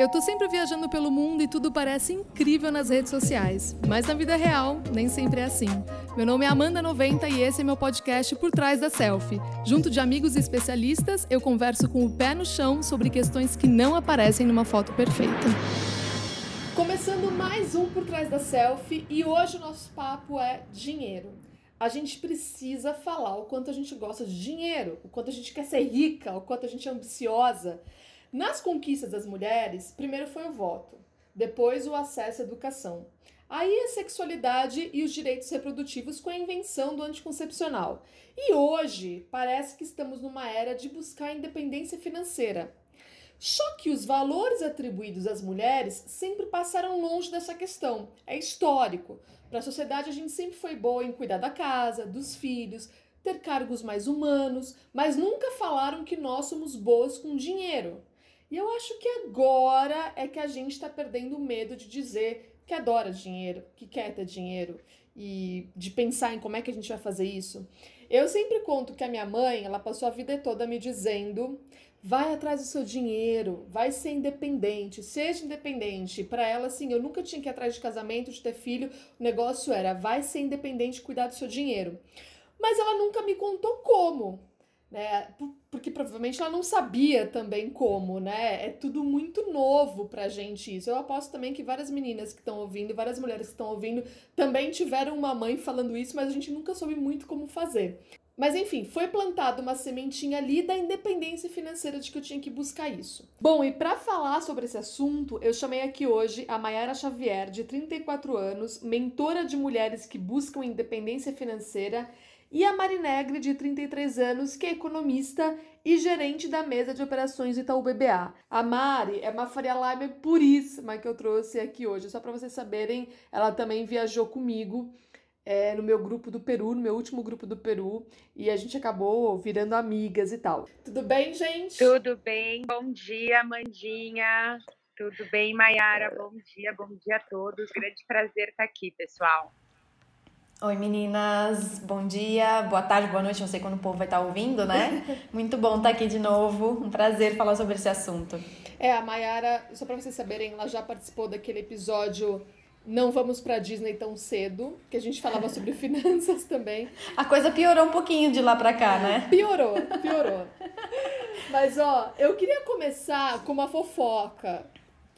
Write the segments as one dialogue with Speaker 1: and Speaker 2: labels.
Speaker 1: Eu tô sempre viajando pelo mundo e tudo parece incrível nas redes sociais, mas na vida real nem sempre é assim. Meu nome é Amanda 90 e esse é meu podcast Por Trás da Selfie. Junto de amigos e especialistas, eu converso com o pé no chão sobre questões que não aparecem numa foto perfeita. Começando mais um Por Trás da Selfie e hoje o nosso papo é dinheiro. A gente precisa falar o quanto a gente gosta de dinheiro, o quanto a gente quer ser rica, o quanto a gente é ambiciosa. Nas conquistas das mulheres, primeiro foi o voto, depois o acesso à educação. Aí a sexualidade e os direitos reprodutivos com a invenção do anticoncepcional. E hoje parece que estamos numa era de buscar independência financeira. Só que os valores atribuídos às mulheres sempre passaram longe dessa questão. É histórico. Para a sociedade, a gente sempre foi boa em cuidar da casa, dos filhos, ter cargos mais humanos, mas nunca falaram que nós somos boas com dinheiro. E eu acho que agora é que a gente está perdendo o medo de dizer que adora dinheiro, que quer ter dinheiro e de pensar em como é que a gente vai fazer isso. Eu sempre conto que a minha mãe, ela passou a vida toda me dizendo: vai atrás do seu dinheiro, vai ser independente, seja independente. Para ela, assim, eu nunca tinha que ir atrás de casamento, de ter filho. O negócio era: vai ser independente, cuidar do seu dinheiro. Mas ela nunca me contou como né? Porque provavelmente ela não sabia também como, né? É tudo muito novo pra gente isso. Eu aposto também que várias meninas que estão ouvindo, várias mulheres que estão ouvindo, também tiveram uma mãe falando isso, mas a gente nunca soube muito como fazer. Mas enfim, foi plantada uma sementinha ali da independência financeira de que eu tinha que buscar isso. Bom, e para falar sobre esse assunto, eu chamei aqui hoje a Mayara Xavier, de 34 anos, mentora de mulheres que buscam independência financeira e a Marinegre, de 33 anos, que é economista e gerente da mesa de operações do Itaú BBA. A Mari é uma Faria Lime puríssima que eu trouxe aqui hoje. Só para vocês saberem, ela também viajou comigo é, no meu grupo do Peru, no meu último grupo do Peru, e a gente acabou virando amigas e tal. Tudo bem, gente?
Speaker 2: Tudo bem. Bom dia, Mandinha. Tudo bem, Mayara? Bom dia, bom dia a todos. Grande prazer estar aqui, pessoal.
Speaker 3: Oi meninas, bom dia, boa tarde, boa noite, não sei quando o povo vai estar ouvindo, né? Muito bom estar aqui de novo, um prazer falar sobre esse assunto.
Speaker 1: É, a Mayara, só para vocês saberem, ela já participou daquele episódio Não Vamos para Disney Tão Cedo, que a gente falava sobre finanças também.
Speaker 3: A coisa piorou um pouquinho de lá para cá, né?
Speaker 1: Piorou, piorou. Mas ó, eu queria começar com uma fofoca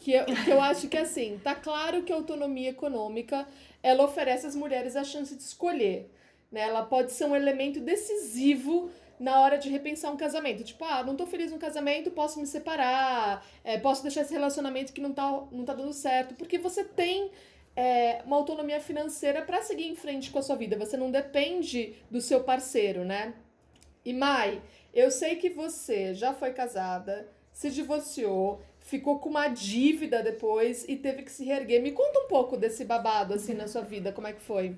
Speaker 1: que eu, que eu acho que assim, tá claro que a autonomia econômica ela oferece às mulheres a chance de escolher. Né? Ela pode ser um elemento decisivo na hora de repensar um casamento. Tipo, ah, não tô feliz no casamento, posso me separar, é, posso deixar esse relacionamento que não tá, não tá dando certo. Porque você tem é, uma autonomia financeira para seguir em frente com a sua vida. Você não depende do seu parceiro, né? E Mai, eu sei que você já foi casada, se divorciou, ficou com uma dívida depois e teve que se reerguer. Me conta um pouco desse babado, assim, na sua vida, como é que foi?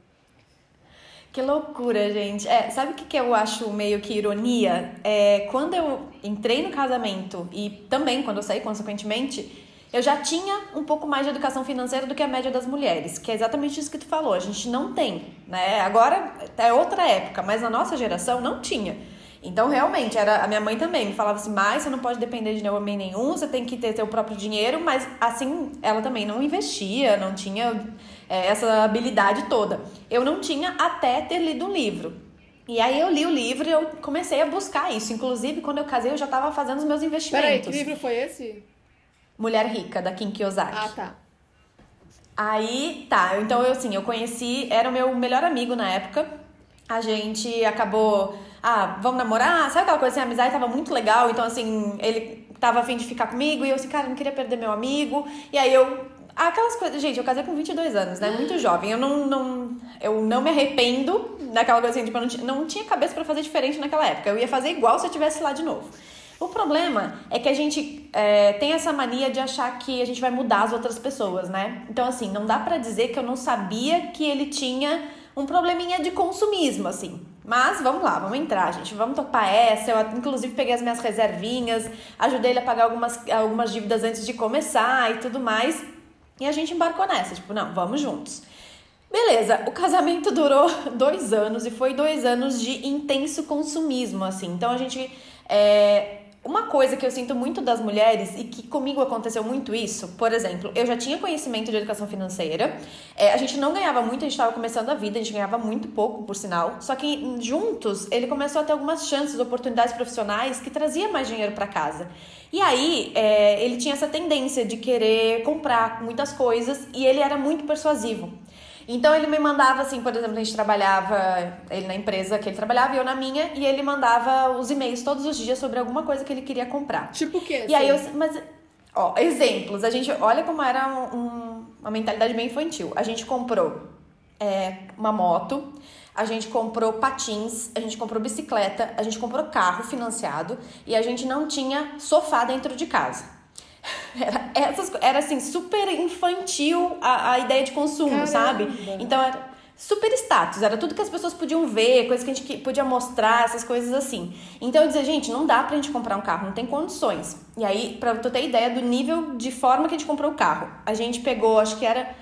Speaker 3: Que loucura, gente. É, sabe o que, que eu acho meio que ironia? É, quando eu entrei no casamento e também quando eu saí, consequentemente, eu já tinha um pouco mais de educação financeira do que a média das mulheres, que é exatamente isso que tu falou. A gente não tem, né? Agora é outra época, mas na nossa geração não tinha. Então, realmente, era a minha mãe também me falava assim: mas você não pode depender de homem nenhum, você tem que ter seu próprio dinheiro, mas assim, ela também não investia, não tinha é, essa habilidade toda. Eu não tinha até ter lido um livro. E aí eu li o livro e eu comecei a buscar isso. Inclusive, quando eu casei, eu já estava fazendo os meus investimentos.
Speaker 1: Peraí, que livro foi esse?
Speaker 3: Mulher Rica, da Kim Kiyosaki.
Speaker 1: Ah, tá.
Speaker 3: Aí, tá, então eu assim, eu conheci, era o meu melhor amigo na época. A gente acabou ah, vamos namorar? Sabe aquela coisa assim, a amizade tava muito legal, então assim, ele tava afim de ficar comigo e eu assim, cara, não queria perder meu amigo. E aí eu aquelas coisas, gente, eu casei com 22 anos, né? Muito jovem. Eu não, não eu não me arrependo daquela coisa assim, tipo, eu não, tinha, não tinha cabeça para fazer diferente naquela época. Eu ia fazer igual se eu estivesse lá de novo. O problema é que a gente é, tem essa mania de achar que a gente vai mudar as outras pessoas, né? Então, assim, não dá para dizer que eu não sabia que ele tinha um probleminha de consumismo, assim. Mas vamos lá, vamos entrar, gente. Vamos topar essa. Eu, inclusive, peguei as minhas reservinhas, ajudei ele a pagar algumas, algumas dívidas antes de começar e tudo mais. E a gente embarcou nessa, tipo, não, vamos juntos. Beleza, o casamento durou dois anos e foi dois anos de intenso consumismo, assim. Então a gente é, uma coisa que eu sinto muito das mulheres e que comigo aconteceu muito isso, por exemplo, eu já tinha conhecimento de educação financeira, é, a gente não ganhava muito, a gente estava começando a vida, a gente ganhava muito pouco, por sinal, só que juntos ele começou a ter algumas chances, oportunidades profissionais que trazia mais dinheiro para casa. E aí é, ele tinha essa tendência de querer comprar muitas coisas e ele era muito persuasivo. Então ele me mandava assim, por exemplo, a gente trabalhava, ele na empresa que ele trabalhava e eu na minha, e ele mandava os e-mails todos os dias sobre alguma coisa que ele queria comprar.
Speaker 1: Tipo o quê?
Speaker 3: Assim? E aí eu, mas, ó, exemplos, a gente, olha como era um, uma mentalidade bem infantil. A gente comprou é, uma moto, a gente comprou patins, a gente comprou bicicleta, a gente comprou carro financiado e a gente não tinha sofá dentro de casa. Era, essas, era assim, super infantil a, a ideia de consumo, Caramba. sabe? Então era super status, era tudo que as pessoas podiam ver, coisas que a gente podia mostrar, essas coisas assim. Então eu dizia, gente, não dá pra gente comprar um carro, não tem condições. E aí, pra tu ter ideia do nível de forma que a gente comprou o carro, a gente pegou, acho que era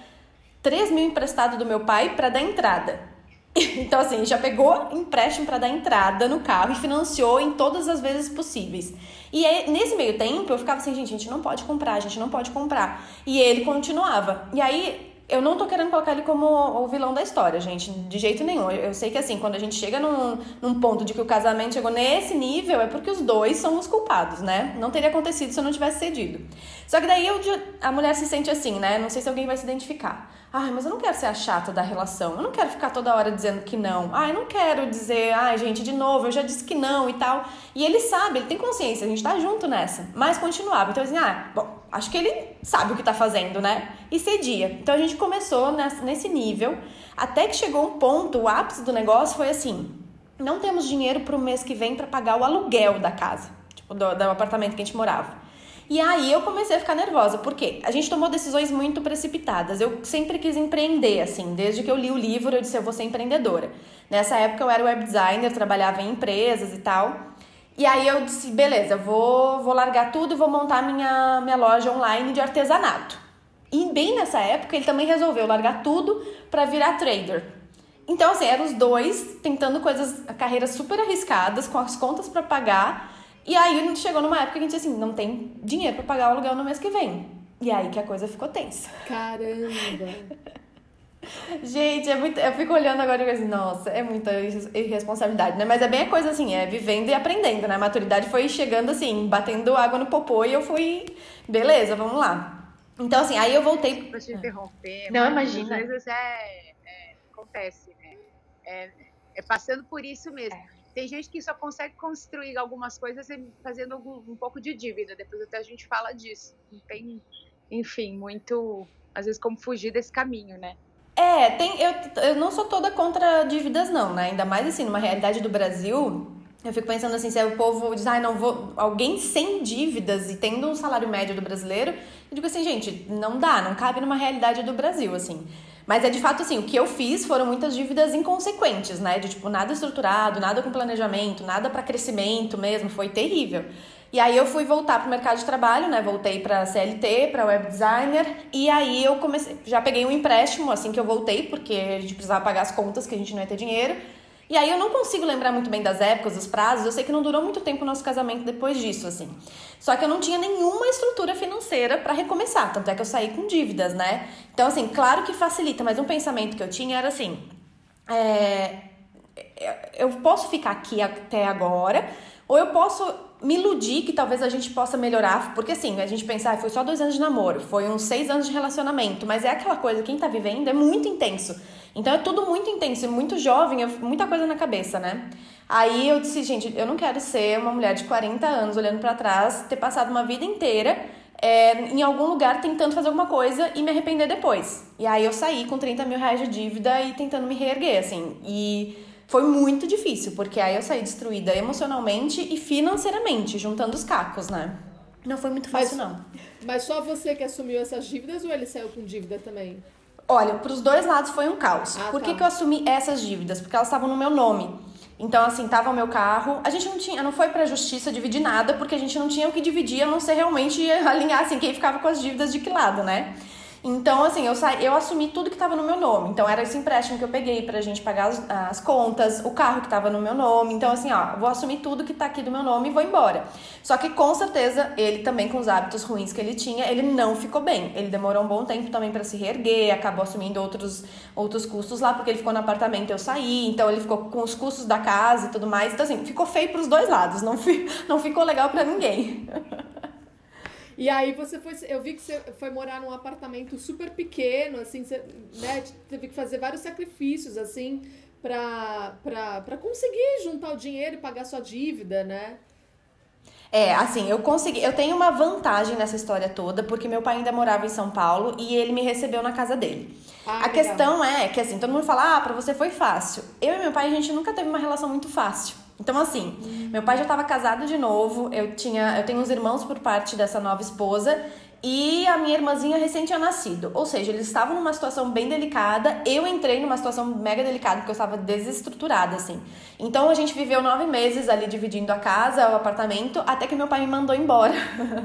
Speaker 3: 3 mil emprestado do meu pai para dar entrada. Então, assim, já pegou empréstimo para dar entrada no carro e financiou em todas as vezes possíveis. E aí, nesse meio tempo, eu ficava assim, gente, a gente não pode comprar, a gente não pode comprar. E ele continuava. E aí, eu não tô querendo colocar ele como o vilão da história, gente, de jeito nenhum. Eu sei que assim, quando a gente chega num, num ponto de que o casamento chegou nesse nível, é porque os dois são os culpados, né? Não teria acontecido se eu não tivesse cedido. Só que daí eu, a mulher se sente assim, né? Não sei se alguém vai se identificar. Ai, mas eu não quero ser a chata da relação. Eu não quero ficar toda hora dizendo que não. Ai, eu não quero dizer, ai, gente, de novo, eu já disse que não e tal. E ele sabe, ele tem consciência, a gente tá junto nessa. Mas continuava. Então, assim, ah, bom, acho que ele sabe o que tá fazendo, né? E cedia. Então a gente começou nesse nível, até que chegou um ponto, o ápice do negócio foi assim: não temos dinheiro pro mês que vem para pagar o aluguel da casa, tipo, do, do apartamento que a gente morava. E aí eu comecei a ficar nervosa, porque a gente tomou decisões muito precipitadas. Eu sempre quis empreender, assim, desde que eu li o livro, eu disse, eu vou ser empreendedora. Nessa época eu era web designer, trabalhava em empresas e tal. E aí eu disse, beleza, vou, vou largar tudo e vou montar minha, minha loja online de artesanato. E bem nessa época ele também resolveu largar tudo para virar trader. Então, assim, eram os dois tentando coisas, carreiras super arriscadas, com as contas para pagar e aí a gente chegou numa época que a gente assim, não tem dinheiro para pagar o aluguel no mês que vem. E aí que a coisa ficou tensa.
Speaker 1: Caramba!
Speaker 3: Gente, é muito. Eu fico olhando agora e digo assim, nossa, é muita irresponsabilidade, né? Mas é bem a coisa assim, é vivendo e aprendendo, né? A maturidade foi chegando assim, batendo água no popô e eu fui, beleza, vamos lá. Então, assim, aí eu voltei.
Speaker 2: Vou te interromper.
Speaker 3: Não, imagina.
Speaker 2: Às vezes é, é, acontece, né? É, é passando por isso mesmo. Tem gente que só consegue construir algumas coisas fazendo um pouco de dívida. Depois até a gente fala disso. Não tem, enfim, muito, às vezes, como fugir desse caminho, né?
Speaker 3: É, tem, eu, eu não sou toda contra dívidas, não, né? Ainda mais assim, numa realidade do Brasil, eu fico pensando assim, se é o povo diz, ai, ah, não vou. Alguém sem dívidas e tendo um salário médio do brasileiro, eu digo assim, gente, não dá, não cabe numa realidade do Brasil, assim. Mas é de fato assim, o que eu fiz foram muitas dívidas inconsequentes, né? De tipo, nada estruturado, nada com planejamento, nada para crescimento mesmo, foi terrível. E aí eu fui voltar pro mercado de trabalho, né? Voltei para CLT, para web designer, e aí eu comecei, já peguei um empréstimo assim que eu voltei, porque a gente precisava pagar as contas, que a gente não ia ter dinheiro. E aí eu não consigo lembrar muito bem das épocas, dos prazos. Eu sei que não durou muito tempo o nosso casamento depois disso, assim. Só que eu não tinha nenhuma estrutura financeira para recomeçar, tanto é que eu saí com dívidas, né? Então, assim, claro que facilita, mas um pensamento que eu tinha era assim: é, eu posso ficar aqui até agora, ou eu posso me iludir que talvez a gente possa melhorar, porque assim, a gente pensar, ah, foi só dois anos de namoro, foi uns seis anos de relacionamento, mas é aquela coisa, quem tá vivendo é muito intenso. Então é tudo muito intenso, muito jovem, é muita coisa na cabeça, né? Aí eu disse, gente, eu não quero ser uma mulher de 40 anos olhando para trás, ter passado uma vida inteira é, em algum lugar tentando fazer alguma coisa e me arrepender depois. E aí eu saí com 30 mil reais de dívida e tentando me reerguer, assim. E foi muito difícil, porque aí eu saí destruída emocionalmente e financeiramente, juntando os cacos, né? Não foi muito fácil,
Speaker 1: mas,
Speaker 3: não.
Speaker 1: Mas só você que assumiu essas dívidas ou ele saiu com dívida também?
Speaker 3: Olha, para os dois lados foi um caos. Ah, Por que, tá. que eu assumi essas dívidas? Porque elas estavam no meu nome. Então, assim, tava o meu carro. A gente não tinha, não foi pra justiça dividir nada, porque a gente não tinha o que dividir, a não ser realmente alinhar, assim, quem ficava com as dívidas de que lado, né? Então, assim, eu, sa... eu assumi tudo que estava no meu nome. Então, era esse empréstimo que eu peguei pra gente pagar as, as contas, o carro que estava no meu nome. Então, assim, ó, vou assumir tudo que tá aqui do meu nome e vou embora. Só que, com certeza, ele também, com os hábitos ruins que ele tinha, ele não ficou bem. Ele demorou um bom tempo também para se reerguer, acabou assumindo outros, outros custos lá, porque ele ficou no apartamento eu saí. Então, ele ficou com os custos da casa e tudo mais. Então, assim, ficou feio pros dois lados. Não, fi... não ficou legal para ninguém.
Speaker 1: E aí você foi, eu vi que você foi morar num apartamento super pequeno, assim, você né, teve que fazer vários sacrifícios, assim, pra, pra, pra conseguir juntar o dinheiro e pagar sua dívida, né?
Speaker 3: É, assim, eu consegui. Eu tenho uma vantagem nessa história toda, porque meu pai ainda morava em São Paulo e ele me recebeu na casa dele. Ah, a legal. questão é que, assim, todo mundo fala, ah, pra você foi fácil. Eu e meu pai, a gente nunca teve uma relação muito fácil. Então, assim, meu pai já estava casado de novo, eu tinha, eu tenho uns irmãos por parte dessa nova esposa e a minha irmãzinha recém tinha nascido. Ou seja, eles estavam numa situação bem delicada, eu entrei numa situação mega delicada, porque eu estava desestruturada, assim. Então a gente viveu nove meses ali dividindo a casa, o apartamento, até que meu pai me mandou embora.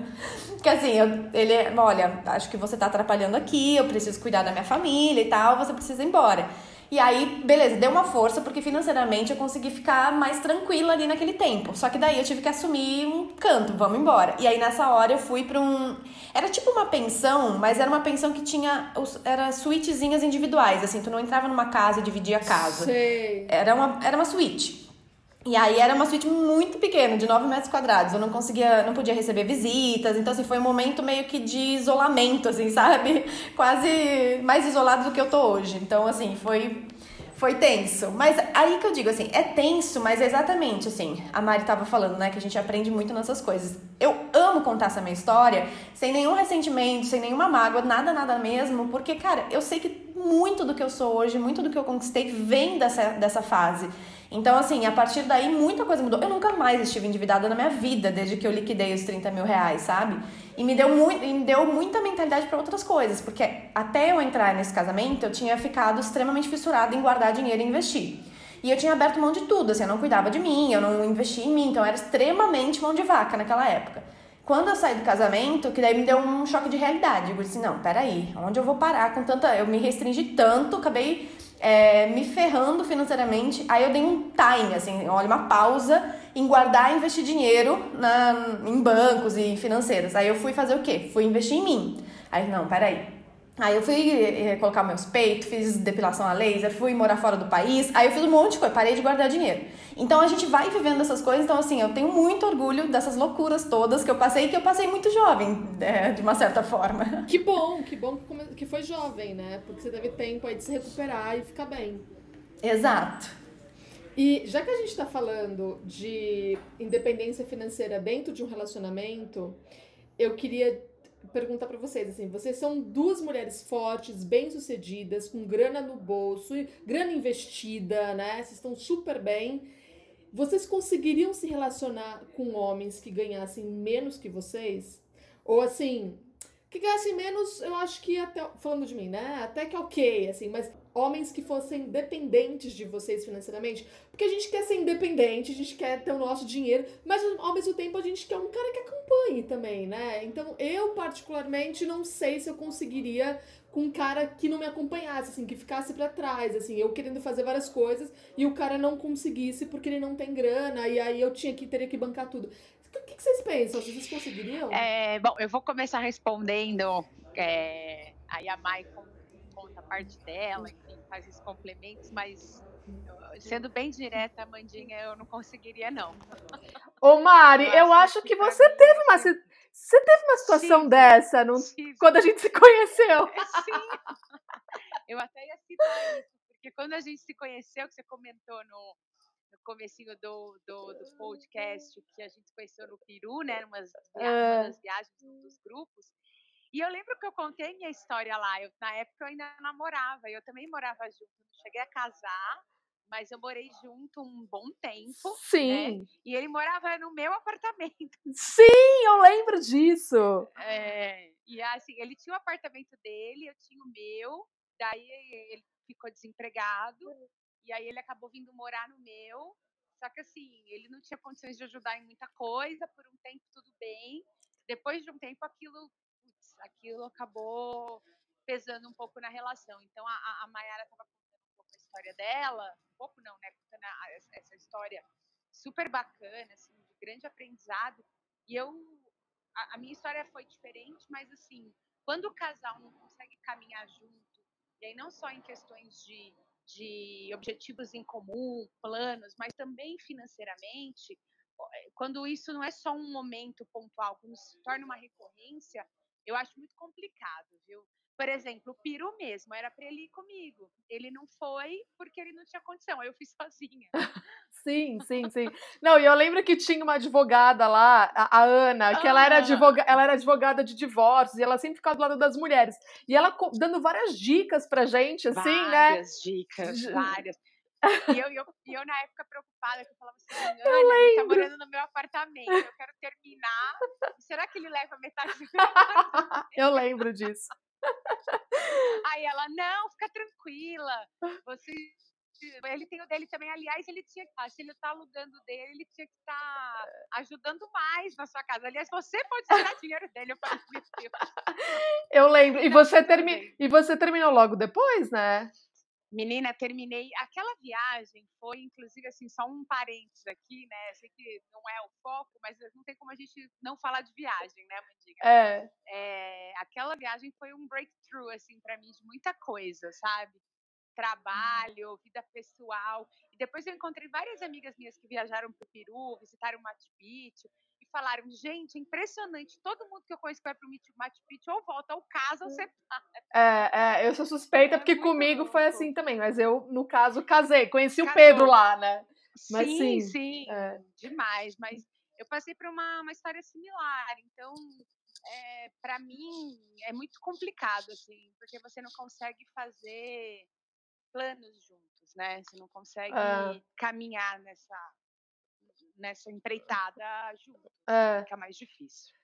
Speaker 3: que assim, eu, ele, olha, acho que você tá atrapalhando aqui, eu preciso cuidar da minha família e tal, você precisa ir embora. E aí, beleza, deu uma força, porque financeiramente eu consegui ficar mais tranquila ali naquele tempo. Só que daí eu tive que assumir um canto, vamos embora. E aí nessa hora eu fui pra um. Era tipo uma pensão, mas era uma pensão que tinha. Era suítezinhas individuais, assim, tu não entrava numa casa e dividia a casa.
Speaker 1: Sei.
Speaker 3: Era uma, era uma suíte. E aí era uma suíte muito pequena, de 9 metros quadrados. Eu não conseguia, não podia receber visitas. Então, assim, foi um momento meio que de isolamento, assim, sabe? Quase mais isolado do que eu tô hoje. Então, assim, foi foi tenso. Mas aí que eu digo assim, é tenso, mas é exatamente assim. A Mari tava falando, né, que a gente aprende muito nessas coisas. Eu amo contar essa minha história sem nenhum ressentimento, sem nenhuma mágoa, nada, nada mesmo, porque, cara, eu sei que muito do que eu sou hoje, muito do que eu conquistei vem dessa, dessa fase. Então, assim, a partir daí muita coisa mudou. Eu nunca mais estive endividada na minha vida desde que eu liquidei os 30 mil reais, sabe? E me deu, muito, me deu muita mentalidade para outras coisas, porque até eu entrar nesse casamento eu tinha ficado extremamente fissurada em guardar dinheiro e investir. E eu tinha aberto mão de tudo, assim, eu não cuidava de mim, eu não investia em mim, então eu era extremamente mão de vaca naquela época. Quando eu saí do casamento, que daí me deu um choque de realidade. Eu disse, não, peraí, onde eu vou parar com tanta. Eu me restringi tanto, acabei é, me ferrando financeiramente. Aí eu dei um time, assim, olha, uma pausa em guardar e investir dinheiro na, em bancos e financeiras. Aí eu fui fazer o quê? Fui investir em mim. Aí, não, peraí. Aí eu fui eh, colocar meus peitos, fiz depilação a laser, fui morar fora do país, aí eu fiz um monte de coisa, parei de guardar dinheiro. Então a gente vai vivendo essas coisas, então assim, eu tenho muito orgulho dessas loucuras todas que eu passei, que eu passei muito jovem, é, de uma certa forma.
Speaker 1: Que bom, que bom que foi jovem, né? Porque você teve tempo aí de se recuperar e ficar bem.
Speaker 3: Exato.
Speaker 1: E já que a gente tá falando de independência financeira dentro de um relacionamento, eu queria perguntar para vocês assim, vocês são duas mulheres fortes, bem-sucedidas, com grana no bolso, grana investida, né? Vocês estão super bem. Vocês conseguiriam se relacionar com homens que ganhassem menos que vocês? Ou assim, que ganhassem menos, eu acho que até falando de mim, né? Até que ok, assim, mas homens que fossem dependentes de vocês financeiramente, porque a gente quer ser independente, a gente quer ter o nosso dinheiro, mas ao mesmo tempo a gente quer um cara que acompanhe também, né? Então eu, particularmente, não sei se eu conseguiria com um cara que não me acompanhasse, assim, que ficasse para trás, assim, eu querendo fazer várias coisas e o cara não conseguisse porque ele não tem grana, e aí eu tinha que teria que bancar tudo. O que, que vocês pensam? Vocês conseguiriam?
Speaker 2: É, bom, eu vou começar respondendo. É, aí a Mai conta a parte dela, faz os complementos, mas sendo bem direta, Mandinha, eu não conseguiria, não.
Speaker 1: Ô, Mari, eu, eu acho que, que você teve uma. Você teve uma situação sim, dessa no, quando a gente se conheceu.
Speaker 2: Sim. Eu até ia citar isso, porque quando a gente se conheceu, que você comentou no, no comecinho do, do, do, podcast, que a gente conheceu no Peru, né? Umas, é. das viagens dos grupos. E eu lembro que eu contei minha história lá. Eu, na época eu ainda namorava, eu também morava junto. Não cheguei a casar, mas eu morei junto um bom tempo. Né,
Speaker 1: Sim.
Speaker 2: Né? E ele morava no meu apartamento.
Speaker 1: Sim, eu lembro disso.
Speaker 2: É, e assim, ele tinha o apartamento dele, eu tinha o meu. Daí ele ficou desempregado. E aí ele acabou vindo morar no meu. Só que assim, ele não tinha condições de ajudar em muita coisa. Por um tempo, tudo bem. Depois de um tempo, aquilo, aquilo acabou pesando um pouco na relação. Então a, a Mayara estava contando um pouco a história dela, um pouco não, né? Contando a, essa história super bacana, assim, de grande aprendizado. E eu, a, a minha história foi diferente, mas assim, quando o casal não consegue caminhar junto, e aí não só em questões de, de objetivos em comum, planos, mas também financeiramente, quando isso não é só um momento pontual, quando se torna uma recorrência, eu acho muito complicado, viu? Por exemplo, o Piru mesmo, era para ele ir comigo. Ele não foi porque ele não tinha condição, eu fiz sozinha.
Speaker 1: sim, sim, sim. Não, e eu lembro que tinha uma advogada lá, a, a Ana, que ah. ela, era advoga, ela era advogada de divórcios e ela sempre ficava do lado das mulheres. E ela dando várias dicas pra gente, assim,
Speaker 2: várias
Speaker 1: né?
Speaker 2: Várias dicas, várias. E eu, eu, eu, na época, preocupada, que eu falava assim, Ana, ele tá morando no meu apartamento, eu quero terminar. Será que ele leva metade do meu apartamento?
Speaker 1: Eu lembro disso.
Speaker 2: Aí ela, não, fica tranquila. Você. Ele tem o dele também. Aliás, ele tinha que. Se ele tá alugando dele, ele tinha que estar tá ajudando mais na sua casa. Aliás, você pode tirar dinheiro dele. Eu falei, meu Deus.
Speaker 1: Eu lembro. E você, termi... e você terminou logo depois, né?
Speaker 2: Menina, terminei. Aquela viagem foi, inclusive, assim, só um parênteses aqui, né? Sei que não é o foco, mas não tem como a gente não falar de viagem, né, Mandiga?
Speaker 1: É.
Speaker 2: é aquela viagem foi um breakthrough, assim, para mim, de muita coisa, sabe? Trabalho, vida pessoal. E depois eu encontrei várias amigas minhas que viajaram para o Peru, visitaram o Machu Picchu falaram, gente, é impressionante, todo mundo que eu conheço que vai pro Machu Picchu ou volta ou casa ou separa.
Speaker 1: É, é eu sou suspeita é porque comigo louco. foi assim também, mas eu, no caso, casei, conheci Casou. o Pedro lá, né?
Speaker 2: Mas, sim, sim, sim é. demais, mas eu passei por uma, uma história similar, então é, para mim é muito complicado, assim, porque você não consegue fazer planos juntos, né? Você não consegue é. caminhar nessa, nessa empreitada junto. É. Fica mais difícil.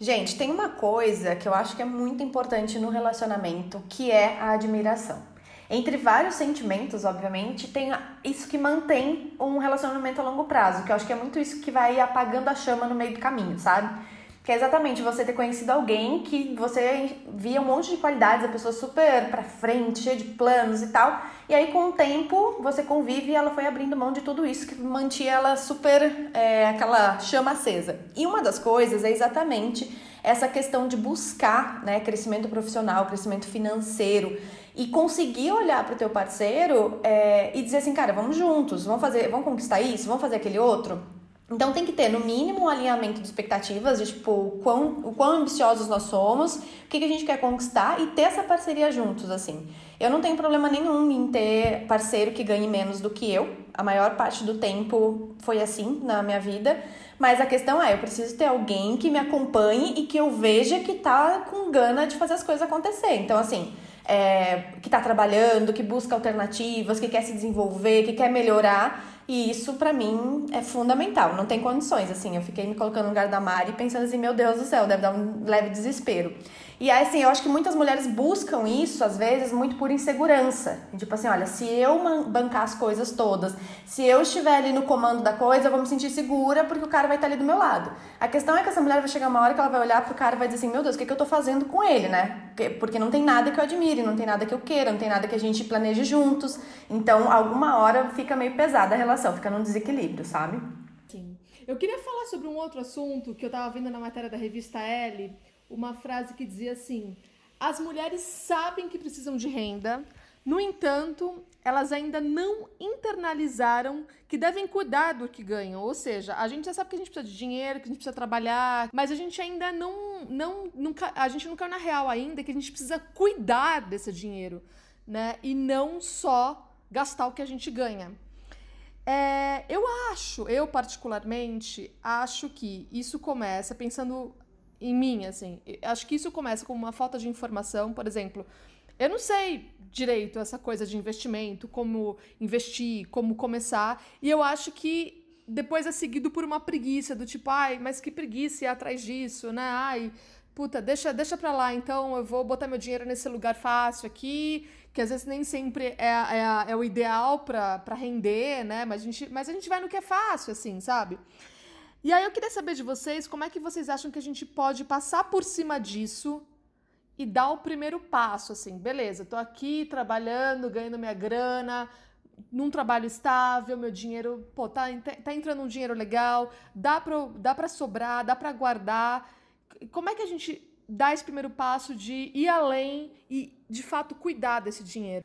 Speaker 3: Gente, tem uma coisa que eu acho que é muito importante no relacionamento, que é a admiração. Entre vários sentimentos, obviamente, tem isso que mantém um relacionamento a longo prazo, que eu acho que é muito isso que vai apagando a chama no meio do caminho, sabe? Que é exatamente você ter conhecido alguém que você via um monte de qualidades, a pessoa super pra frente, cheia de planos e tal. E aí, com o tempo, você convive e ela foi abrindo mão de tudo isso que mantinha ela super é, aquela chama acesa. E uma das coisas é exatamente essa questão de buscar né, crescimento profissional, crescimento financeiro e conseguir olhar para o teu parceiro é, e dizer assim, cara, vamos juntos, vamos fazer, vamos conquistar isso, vamos fazer aquele outro. Então tem que ter, no mínimo, um alinhamento de expectativas, de tipo, o quão, quão ambiciosos nós somos, o que, que a gente quer conquistar e ter essa parceria juntos, assim. Eu não tenho problema nenhum em ter parceiro que ganhe menos do que eu. A maior parte do tempo foi assim na minha vida. Mas a questão é, eu preciso ter alguém que me acompanhe e que eu veja que tá com gana de fazer as coisas acontecer. Então, assim, é, que tá trabalhando, que busca alternativas, que quer se desenvolver, que quer melhorar e isso, para mim, é fundamental. Não tem condições, assim. Eu fiquei me colocando no lugar da Mari pensando assim, meu Deus do céu, deve dar um leve desespero. E aí, assim, eu acho que muitas mulheres buscam isso, às vezes, muito por insegurança. Tipo assim, olha, se eu bancar as coisas todas, se eu estiver ali no comando da coisa, eu vou me sentir segura porque o cara vai estar ali do meu lado. A questão é que essa mulher vai chegar uma hora que ela vai olhar pro cara e vai dizer assim, meu Deus, o que, que eu tô fazendo com ele, né? Porque não tem nada que eu admire, não tem nada que eu queira, não tem nada que a gente planeje juntos. Então, alguma hora fica meio pesada a relação, fica num desequilíbrio, sabe?
Speaker 1: Sim. Eu queria falar sobre um outro assunto que eu tava vendo na matéria da revista L, uma frase que dizia assim: as mulheres sabem que precisam de renda, no entanto, elas ainda não internalizaram que devem cuidar do que ganham. Ou seja, a gente já sabe que a gente precisa de dinheiro, que a gente precisa trabalhar, mas a gente ainda não, não nunca, a gente não caiu na real ainda que a gente precisa cuidar desse dinheiro, né? E não só gastar o que a gente ganha. É, eu acho, eu particularmente, acho que isso começa pensando em mim, assim. Acho que isso começa com uma falta de informação, por exemplo. Eu não sei direito essa coisa de investimento, como investir, como começar, e eu acho que depois é seguido por uma preguiça do tipo, ai, mas que preguiça ir atrás disso, né? Ai, puta, deixa, deixa pra lá, então eu vou botar meu dinheiro nesse lugar fácil aqui, que às vezes nem sempre é, é, é o ideal para render, né? Mas a, gente, mas a gente vai no que é fácil, assim, sabe? E aí eu queria saber de vocês como é que vocês acham que a gente pode passar por cima disso e dar o primeiro passo, assim, beleza, tô aqui trabalhando, ganhando minha grana, num trabalho estável, meu dinheiro, pô, tá, tá entrando um dinheiro legal, dá pra, dá pra sobrar, dá pra guardar. Como é que a gente dá esse primeiro passo de ir além e, de fato, cuidar desse dinheiro?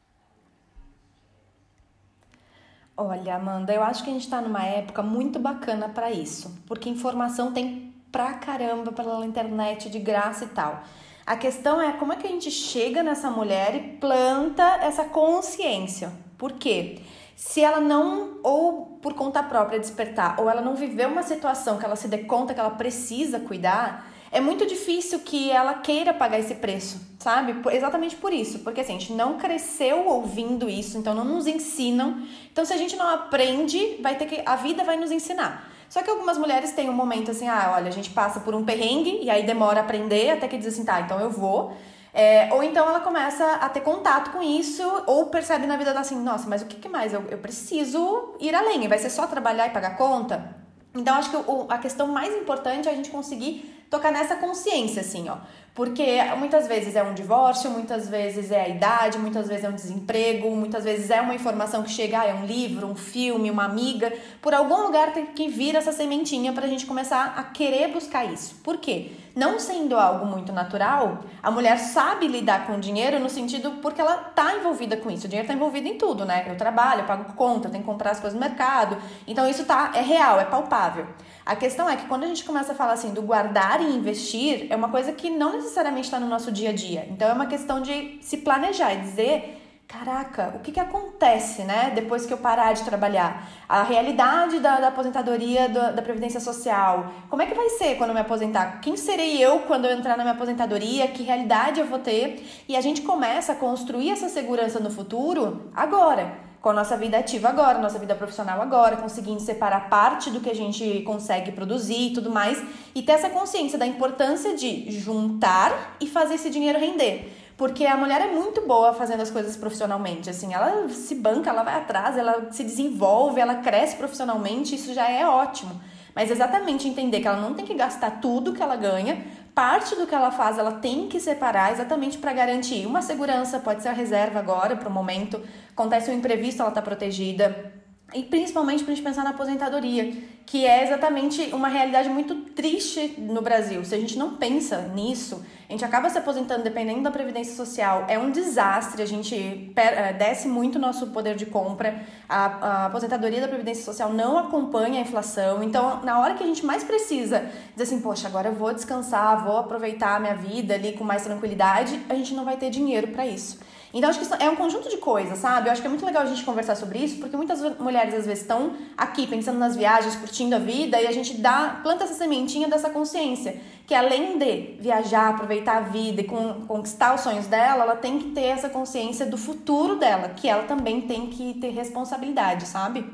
Speaker 3: Olha, Amanda, eu acho que a gente está numa época muito bacana para isso, porque informação tem pra caramba pela internet de graça e tal. A questão é como é que a gente chega nessa mulher e planta essa consciência. Por quê? Se ela não, ou por conta própria despertar, ou ela não viveu uma situação que ela se dê conta que ela precisa cuidar, é muito difícil que ela queira pagar esse preço, sabe? Exatamente por isso, porque assim, a gente não cresceu ouvindo isso, então não nos ensinam. Então se a gente não aprende, vai ter que a vida vai nos ensinar. Só que algumas mulheres têm um momento assim, ah, olha, a gente passa por um perrengue e aí demora a aprender até que diz assim, tá, então eu vou. É, ou então ela começa a ter contato com isso, ou percebe na vida dela assim, nossa, mas o que, que mais? Eu, eu preciso ir além, vai ser só trabalhar e pagar conta? Então, acho que o, a questão mais importante é a gente conseguir tocar nessa consciência, assim, ó. Porque muitas vezes é um divórcio, muitas vezes é a idade, muitas vezes é um desemprego, muitas vezes é uma informação que chega, ah, é um livro, um filme, uma amiga. Por algum lugar tem que vir essa sementinha para a gente começar a querer buscar isso. Por quê? Não sendo algo muito natural, a mulher sabe lidar com o dinheiro no sentido porque ela tá envolvida com isso. O dinheiro tá envolvido em tudo, né? Eu trabalho, eu pago conta, eu tenho que comprar as coisas no mercado. Então isso tá é real, é palpável. A questão é que quando a gente começa a falar assim do guardar e investir, é uma coisa que não necessariamente está no nosso dia a dia. Então é uma questão de se planejar e dizer caraca, o que, que acontece, né, depois que eu parar de trabalhar? A realidade da, da aposentadoria da, da, Previdência Social. Como é que vai ser quando eu me aposentar? Quem serei eu quando eu entrar na minha aposentadoria? Que realidade eu vou ter? E a gente começa a construir essa segurança no futuro agora com a nossa vida ativa agora, nossa vida profissional agora, conseguindo separar parte do que a gente consegue produzir e tudo mais, e ter essa consciência da importância de juntar e fazer esse dinheiro render. Porque a mulher é muito boa fazendo as coisas profissionalmente, assim, ela se banca, ela vai atrás, ela se desenvolve, ela cresce profissionalmente, isso já é ótimo. Mas exatamente entender que ela não tem que gastar tudo que ela ganha parte do que ela faz ela tem que separar exatamente para garantir uma segurança, pode ser a reserva agora para o momento, acontece um imprevisto, ela está protegida. E principalmente para a gente pensar na aposentadoria, que é exatamente uma realidade muito triste no Brasil. Se a gente não pensa nisso, a gente acaba se aposentando dependendo da previdência social. É um desastre, a gente eh, desce muito o nosso poder de compra. A, a, aposentadoria da previdência social não acompanha a inflação. Então, na hora que a gente mais precisa dizer assim, poxa, agora eu vou descansar, vou aproveitar a minha vida ali com mais tranquilidade, a gente não vai ter dinheiro para isso. Então, acho que é um conjunto de coisas, sabe? Eu acho que é muito legal a gente conversar sobre isso, porque muitas mulheres às vezes estão aqui pensando nas viagens, curtindo a vida, e a gente dá, planta essa sementinha dessa consciência, que além de viajar, aproveitar a vida e conquistar os sonhos dela, ela tem que ter essa consciência do futuro dela, que ela também tem que ter responsabilidade, sabe?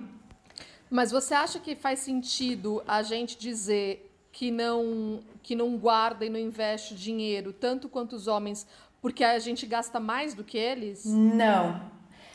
Speaker 1: Mas você acha que faz sentido a gente dizer que não que não guarda e não investe dinheiro tanto quanto os homens porque a gente gasta mais do que eles?
Speaker 3: Não.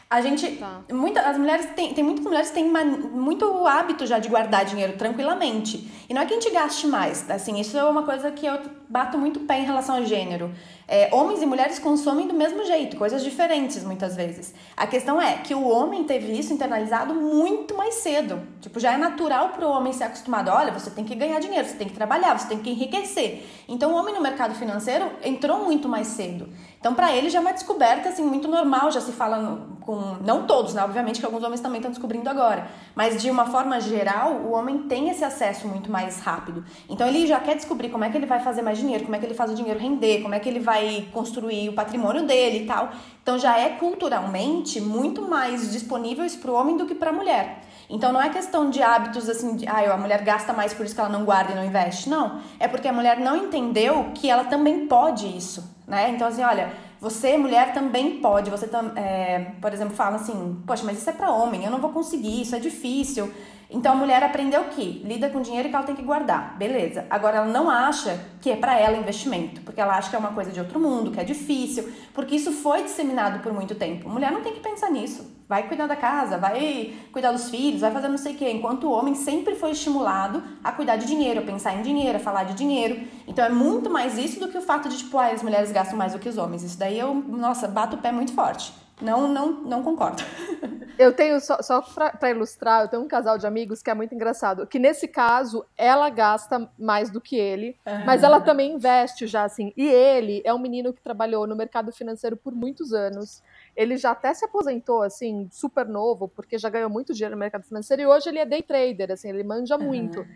Speaker 3: A gente. Tá. Muita, as mulheres têm. Tem muitas mulheres que têm muito hábito já de guardar dinheiro tranquilamente. E não é que a gente gaste mais. Assim, isso é uma coisa que eu bato muito pé em relação ao gênero. É, homens e mulheres consomem do mesmo jeito, coisas diferentes muitas vezes. A questão é que o homem teve isso internalizado muito mais cedo. Tipo, já é natural para o homem ser acostumado. Olha, você tem que ganhar dinheiro, você tem que trabalhar, você tem que enriquecer. Então, o homem no mercado financeiro entrou muito mais cedo. Então, para ele já é uma descoberta assim muito normal, já se fala com não todos, né? Obviamente que alguns homens também estão descobrindo agora, mas de uma forma geral, o homem tem esse acesso muito mais rápido. Então, ele já quer descobrir como é que ele vai fazer mais dinheiro, como é que ele faz o dinheiro render, como é que ele vai construir o patrimônio dele e tal. Então, já é culturalmente muito mais disponíveis para o homem do que para a mulher. Então não é questão de hábitos assim, de, ah, a mulher gasta mais por isso que ela não guarda e não investe. Não, é porque a mulher não entendeu que ela também pode isso, né? Então assim, olha, você mulher também pode. Você é, por exemplo fala assim, poxa, mas isso é para homem, eu não vou conseguir, isso é difícil. Então a mulher aprendeu que? Lida com dinheiro que ela tem que guardar, beleza? Agora ela não acha que é para ela investimento, porque ela acha que é uma coisa de outro mundo, que é difícil, porque isso foi disseminado por muito tempo. Mulher não tem que pensar nisso. vai cuidar da casa, vai cuidar dos filhos, vai fazer não sei o quê. Enquanto o homem sempre foi estimulado a cuidar de dinheiro, a pensar em dinheiro, a falar de dinheiro. Então é muito mais isso do que o fato de, tipo, ah, as mulheres gastam mais do que os homens. Isso daí eu, nossa, bato o pé muito forte. Não, não, não concordo.
Speaker 1: Eu tenho, só, só para ilustrar, eu tenho um casal de amigos que é muito engraçado. Que nesse caso, ela gasta mais do que ele, uhum. mas ela também investe já, assim. E ele é um menino que trabalhou no mercado financeiro por muitos anos. Ele já até se aposentou, assim, super novo, porque já ganhou muito dinheiro no mercado financeiro e hoje ele é day trader, assim, ele manja muito. Uhum.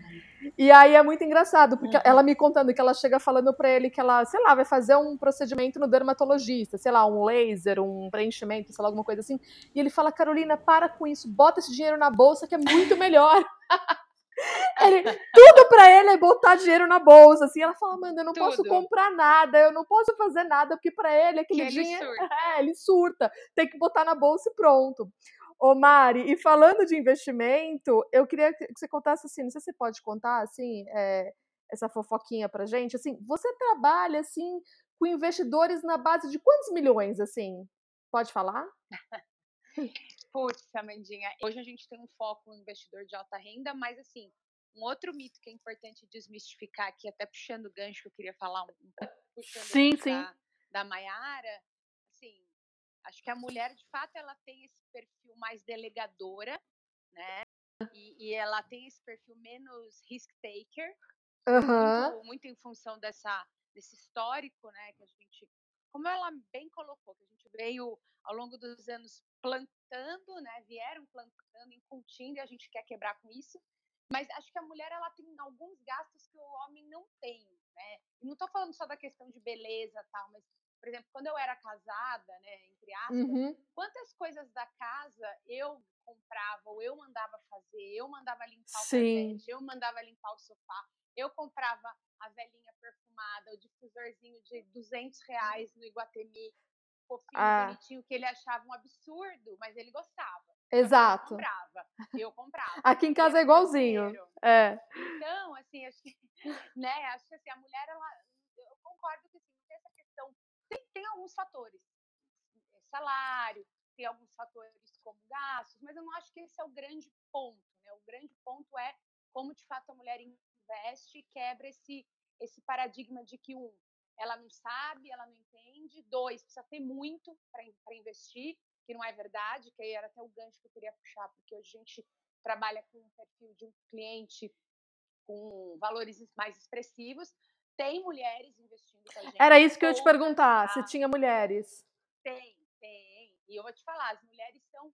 Speaker 1: E aí é muito engraçado, porque uhum. ela me contando que ela chega falando para ele que ela, sei lá, vai fazer um procedimento no dermatologista, sei lá, um laser, um preenchimento, sei lá, alguma coisa assim. E ele fala, Carolina, para com isso, bota esse dinheiro na bolsa que é muito melhor. Ele, tudo para ele é botar dinheiro na bolsa, assim. Ela fala, mano, eu não tudo. posso comprar nada, eu não posso fazer nada, porque para ele aquele que dinheiro. Ele surta. É, ele surta. Tem que botar na bolsa e pronto. Ô Mari, e falando de investimento, eu queria que você contasse assim, não sei se você pode contar assim, é, essa fofoquinha pra gente, assim, você trabalha assim com investidores na base de quantos milhões, assim? Pode falar?
Speaker 2: Putz, Amandinha, hoje a gente tem um foco no investidor de alta renda, mas assim, um outro mito que é importante desmistificar aqui, até puxando o gancho que eu queria falar, um, puxando
Speaker 1: sim, sim.
Speaker 2: da, da Maiara, acho que a mulher, de fato, ela tem esse perfil mais delegadora, né? E, e ela tem esse perfil menos risk-taker,
Speaker 1: uhum.
Speaker 2: muito, muito, em função dessa, desse histórico, né? Que a gente, como ela bem colocou, que a gente veio ao longo dos anos plantando, né? Vieram plantando, incutindo, e a gente quer quebrar com isso. Mas acho que a mulher ela tem alguns gastos que o homem não tem, né? E não estou falando só da questão de beleza tal, mas por exemplo, quando eu era casada, né, entre aspas, uhum. quantas coisas da casa eu comprava, ou eu mandava fazer, eu mandava limpar o carpete, eu mandava limpar o sofá, eu comprava a velhinha perfumada, o difusorzinho de 200 reais no Iguatemi, fofinho, ah. bonitinho, que ele achava um absurdo, mas ele gostava.
Speaker 1: Exato.
Speaker 2: Eu comprava, eu comprava.
Speaker 1: Aqui em casa é igualzinho. É.
Speaker 2: Então, assim, acho que, né, acho que assim, a mulher, ela, eu concordo que assim, tem essa questão tem, tem alguns fatores, é, salário, tem alguns fatores como gastos, mas eu não acho que esse é o grande ponto. Né? O grande ponto é como de fato a mulher investe e quebra esse, esse paradigma de que, um, ela não sabe, ela não entende, dois, precisa ter muito para investir, que não é verdade, que aí era até o gancho que eu queria puxar, porque hoje a gente trabalha com um perfil de um cliente com valores mais expressivos, tem mulheres investindo com a gente.
Speaker 1: Era isso que eu ia te perguntar, se tinha mulheres.
Speaker 2: Tem, tem. E eu vou te falar, as mulheres são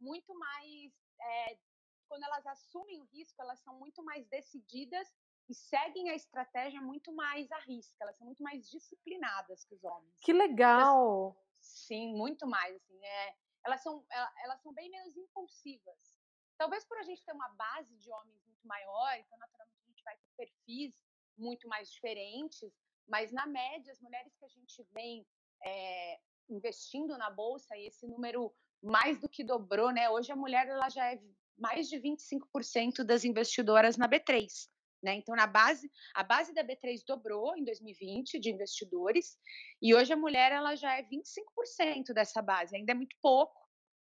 Speaker 2: muito mais. É, quando elas assumem o risco, elas são muito mais decididas e seguem a estratégia muito mais à risca. Elas são muito mais disciplinadas que os homens.
Speaker 1: Que legal!
Speaker 2: sim, muito mais. Assim, é, elas, são, elas são bem menos impulsivas. Talvez por a gente ter uma base de homens muito maior, então naturalmente a gente vai ter perfis muito mais diferentes, mas na média, as mulheres que a gente vem é, investindo na bolsa, e esse número mais do que dobrou, né? Hoje a mulher ela já é mais de 25% das investidoras na B3. Né? Então, na base, a base da B3 dobrou em 2020 de investidores, e hoje a mulher ela já é 25% dessa base, ainda é muito pouco,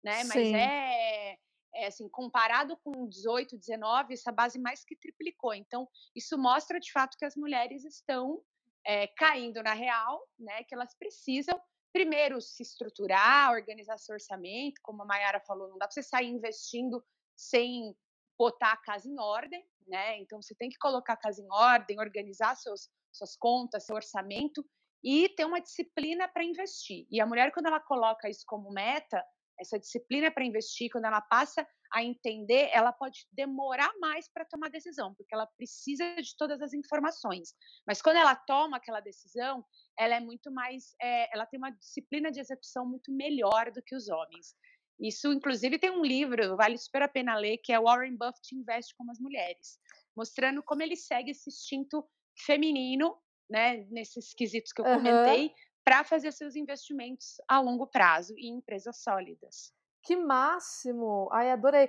Speaker 2: né? Mas Sim. é, é, assim, comparado com 18, 19, essa base mais que triplicou. Então, isso mostra de fato que as mulheres estão é, caindo na real, né? Que elas precisam primeiro se estruturar, organizar seu orçamento, como a Mayara falou, não dá para você sair investindo sem botar a casa em ordem, né? Então você tem que colocar a casa em ordem, organizar seus, suas contas, seu orçamento e ter uma disciplina para investir. E a mulher, quando ela coloca isso como meta, essa disciplina para investir, quando ela passa a entender, ela pode demorar mais para tomar decisão, porque ela precisa de todas as informações. Mas quando ela toma aquela decisão, ela é muito mais, é, ela tem uma disciplina de execução muito melhor do que os homens. Isso, inclusive, tem um livro, vale super a pena ler, que é Warren Buffett Investe como as Mulheres, mostrando como ele segue esse instinto feminino, né, nesses quesitos que eu comentei, uhum para fazer seus investimentos a longo prazo em empresas sólidas.
Speaker 1: Que máximo! Ai, adorei.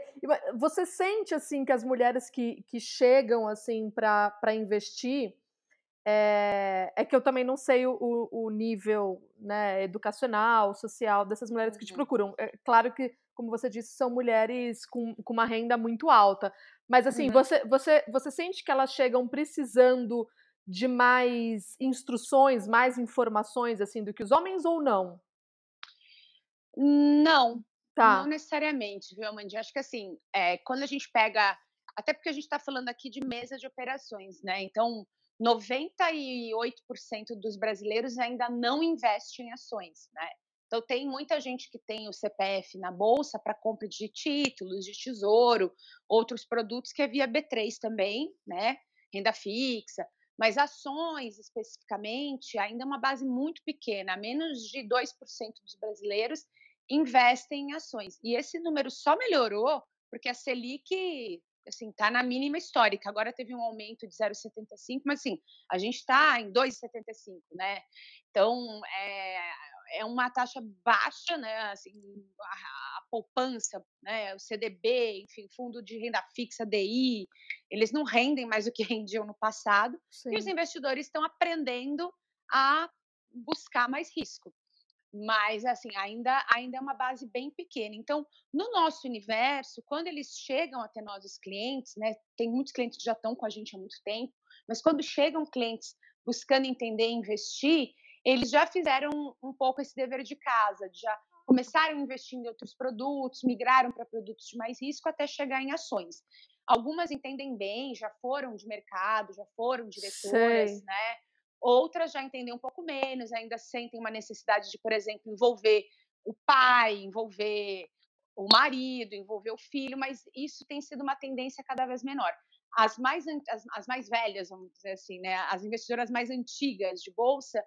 Speaker 1: Você sente assim que as mulheres que, que chegam assim para investir, é, é, que eu também não sei o, o nível né, educacional, social dessas mulheres que te uhum. procuram. É claro que, como você disse, são mulheres com, com uma renda muito alta. Mas assim, uhum. você, você, você sente que elas chegam precisando de mais instruções, mais informações assim do que os homens ou não?
Speaker 2: Não, tá. não necessariamente, viu, Amanda? Acho que assim, é, quando a gente pega, até porque a gente está falando aqui de mesa de operações, né? Então, 98% dos brasileiros ainda não investem em ações, né? Então, tem muita gente que tem o CPF na bolsa para compra de títulos, de tesouro, outros produtos que é via B3 também, né? Renda fixa. Mas ações, especificamente, ainda é uma base muito pequena. Menos de 2% dos brasileiros investem em ações. E esse número só melhorou porque a Selic assim, tá na mínima histórica. Agora teve um aumento de 0,75, mas assim, a gente está em 2,75, né? Então, é, é uma taxa baixa, né? Assim, poupança, né? O CDB, enfim, fundo de renda fixa, DI, eles não rendem mais do que rendiam no passado. Sim. E os investidores estão aprendendo a buscar mais risco mas assim ainda ainda é uma base bem pequena. Então, no nosso universo, quando eles chegam até nós os clientes, né, tem muitos clientes que já estão com a gente há muito tempo, mas quando chegam clientes buscando entender e investir, eles já fizeram um, um pouco esse dever de casa, já começaram a investir em outros produtos, migraram para produtos de mais risco até chegar em ações. Algumas entendem bem, já foram de mercado, já foram diretoras, Sei. né? Outras já entendem um pouco menos, ainda sentem uma necessidade de, por exemplo, envolver o pai, envolver o marido, envolver o filho, mas isso tem sido uma tendência cada vez menor. As mais, as, as mais velhas, vamos dizer assim, né, as investidoras mais antigas de bolsa,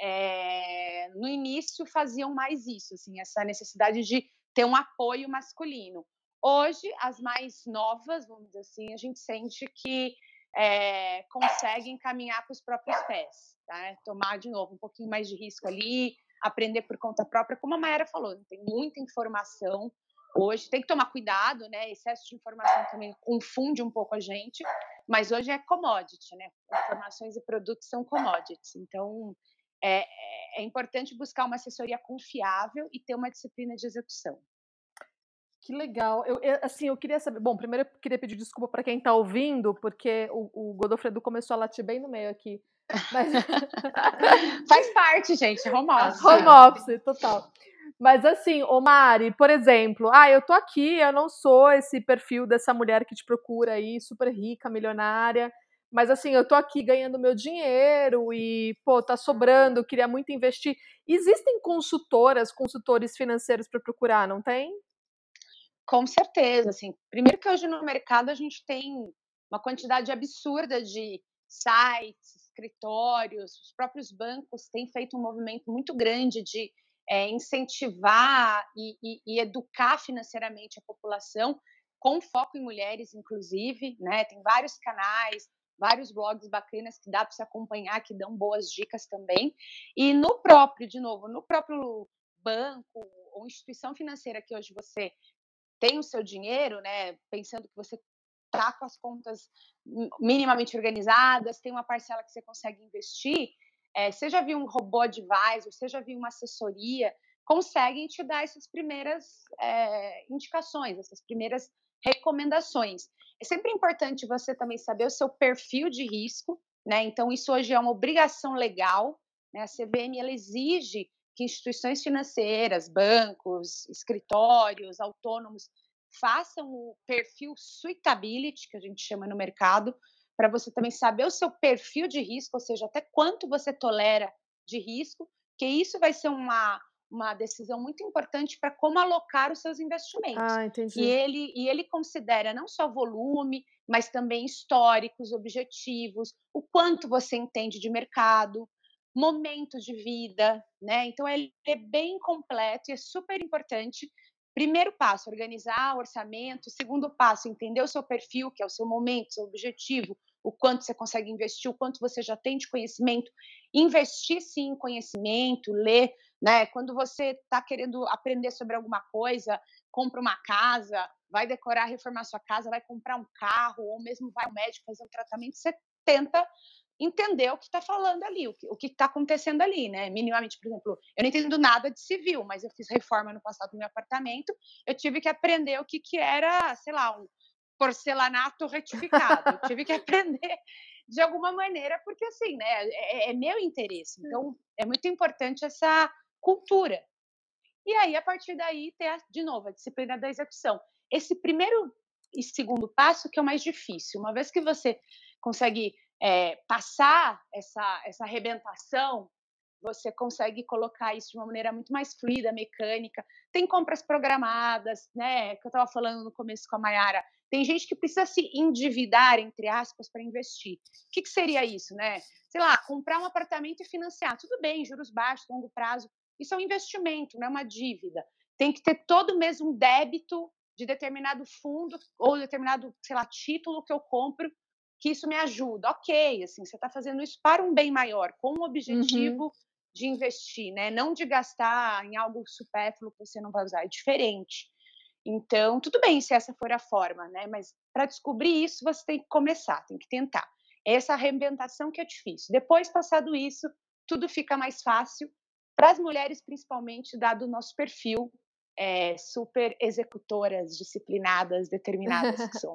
Speaker 2: é, no início faziam mais isso, assim, essa necessidade de ter um apoio masculino. Hoje, as mais novas, vamos dizer assim, a gente sente que é, conseguem caminhar para os próprios pés, tá? Tomar de novo um pouquinho mais de risco ali, aprender por conta própria, como a Maera falou, tem muita informação hoje, tem que tomar cuidado, né? Excesso de informação também confunde um pouco a gente, mas hoje é commodity, né? Informações e produtos são commodities, então é, é importante buscar uma assessoria confiável e ter uma disciplina de execução.
Speaker 1: Que legal. Eu, assim, eu queria saber. Bom, primeiro eu queria pedir desculpa para quem está ouvindo, porque o, o Godofredo começou a latir bem no meio aqui. Mas...
Speaker 2: Faz parte, gente. Home office.
Speaker 1: Home office, total. Mas assim, ô Mari, por exemplo, ah, eu tô aqui, eu não sou esse perfil dessa mulher que te procura aí, super rica, milionária, mas assim, eu tô aqui ganhando meu dinheiro e, pô, tá sobrando, queria muito investir. Existem consultoras, consultores financeiros para procurar, não tem?
Speaker 2: Com certeza, assim, primeiro que hoje no mercado a gente tem uma quantidade absurda de sites, escritórios, os próprios bancos têm feito um movimento muito grande de é, incentivar e, e, e, educar financeiramente a população, com foco em mulheres, inclusive, né? Tem vários canais, vários blogs bacanas que dá para se acompanhar, que dão boas dicas também. E no próprio, de novo, no próprio banco ou instituição financeira que hoje você tem o seu dinheiro, né, pensando que você está com as contas minimamente organizadas, tem uma parcela que você consegue investir, é, já viu um robô advisor, já viu uma assessoria, conseguem te dar essas primeiras é, indicações, essas primeiras recomendações. É sempre importante você também saber o seu perfil de risco, né? Então, isso hoje é uma obrigação legal, né? A CVM exige que instituições financeiras, bancos, escritórios, autônomos façam o perfil suitability, que a gente chama no mercado, para você também saber o seu perfil de risco, ou seja, até quanto você tolera de risco, que isso vai ser uma, uma decisão muito importante para como alocar os seus investimentos.
Speaker 1: Ah, entendi.
Speaker 2: E ele, e ele considera não só volume, mas também históricos, objetivos, o quanto você entende de mercado, momentos de vida, né? Então ele é bem completo e é super importante. Primeiro passo, organizar o orçamento. Segundo passo, entender o seu perfil, que é o seu momento, seu objetivo, o quanto você consegue investir, o quanto você já tem de conhecimento. Investir sim em conhecimento, ler, né? Quando você está querendo aprender sobre alguma coisa, compra uma casa, vai decorar, reformar sua casa, vai comprar um carro, ou mesmo vai ao médico fazer um tratamento, você tenta entender o que está falando ali, o que está acontecendo ali, né? Minimamente, por exemplo, eu não entendo nada de civil, mas eu fiz reforma no passado no meu apartamento, eu tive que aprender o que, que era, sei lá, um porcelanato retificado. eu tive que aprender de alguma maneira, porque assim, né, é, é meu interesse. Então, é muito importante essa cultura. E aí, a partir daí, ter, de novo, a disciplina da execução. Esse primeiro e segundo passo que é o mais difícil. Uma vez que você consegue é, passar essa, essa arrebentação, você consegue colocar isso de uma maneira muito mais fluida, mecânica. Tem compras programadas, né? Que eu estava falando no começo com a Mayara. Tem gente que precisa se endividar, entre aspas, para investir. O que, que, seria isso, né? Sei lá, comprar um apartamento e financiar. Tudo bem, juros baixos, longo prazo. Isso é um investimento, não é uma dívida. Tem que ter todo mês um débito de determinado fundo ou determinado, sei lá, título que eu compro que isso me ajuda. Ok, assim, você está fazendo isso para um bem maior, com o objetivo uhum. de investir, né? Não de gastar em algo supérfluo que você não vai usar. É diferente. Então, tudo bem se essa for a forma, né? Mas para descobrir isso, você tem que começar, tem que tentar. Essa reinventação que é difícil. Depois, passado isso, tudo fica mais fácil para as mulheres, principalmente, dado o nosso perfil é, super executoras, disciplinadas, determinadas que são.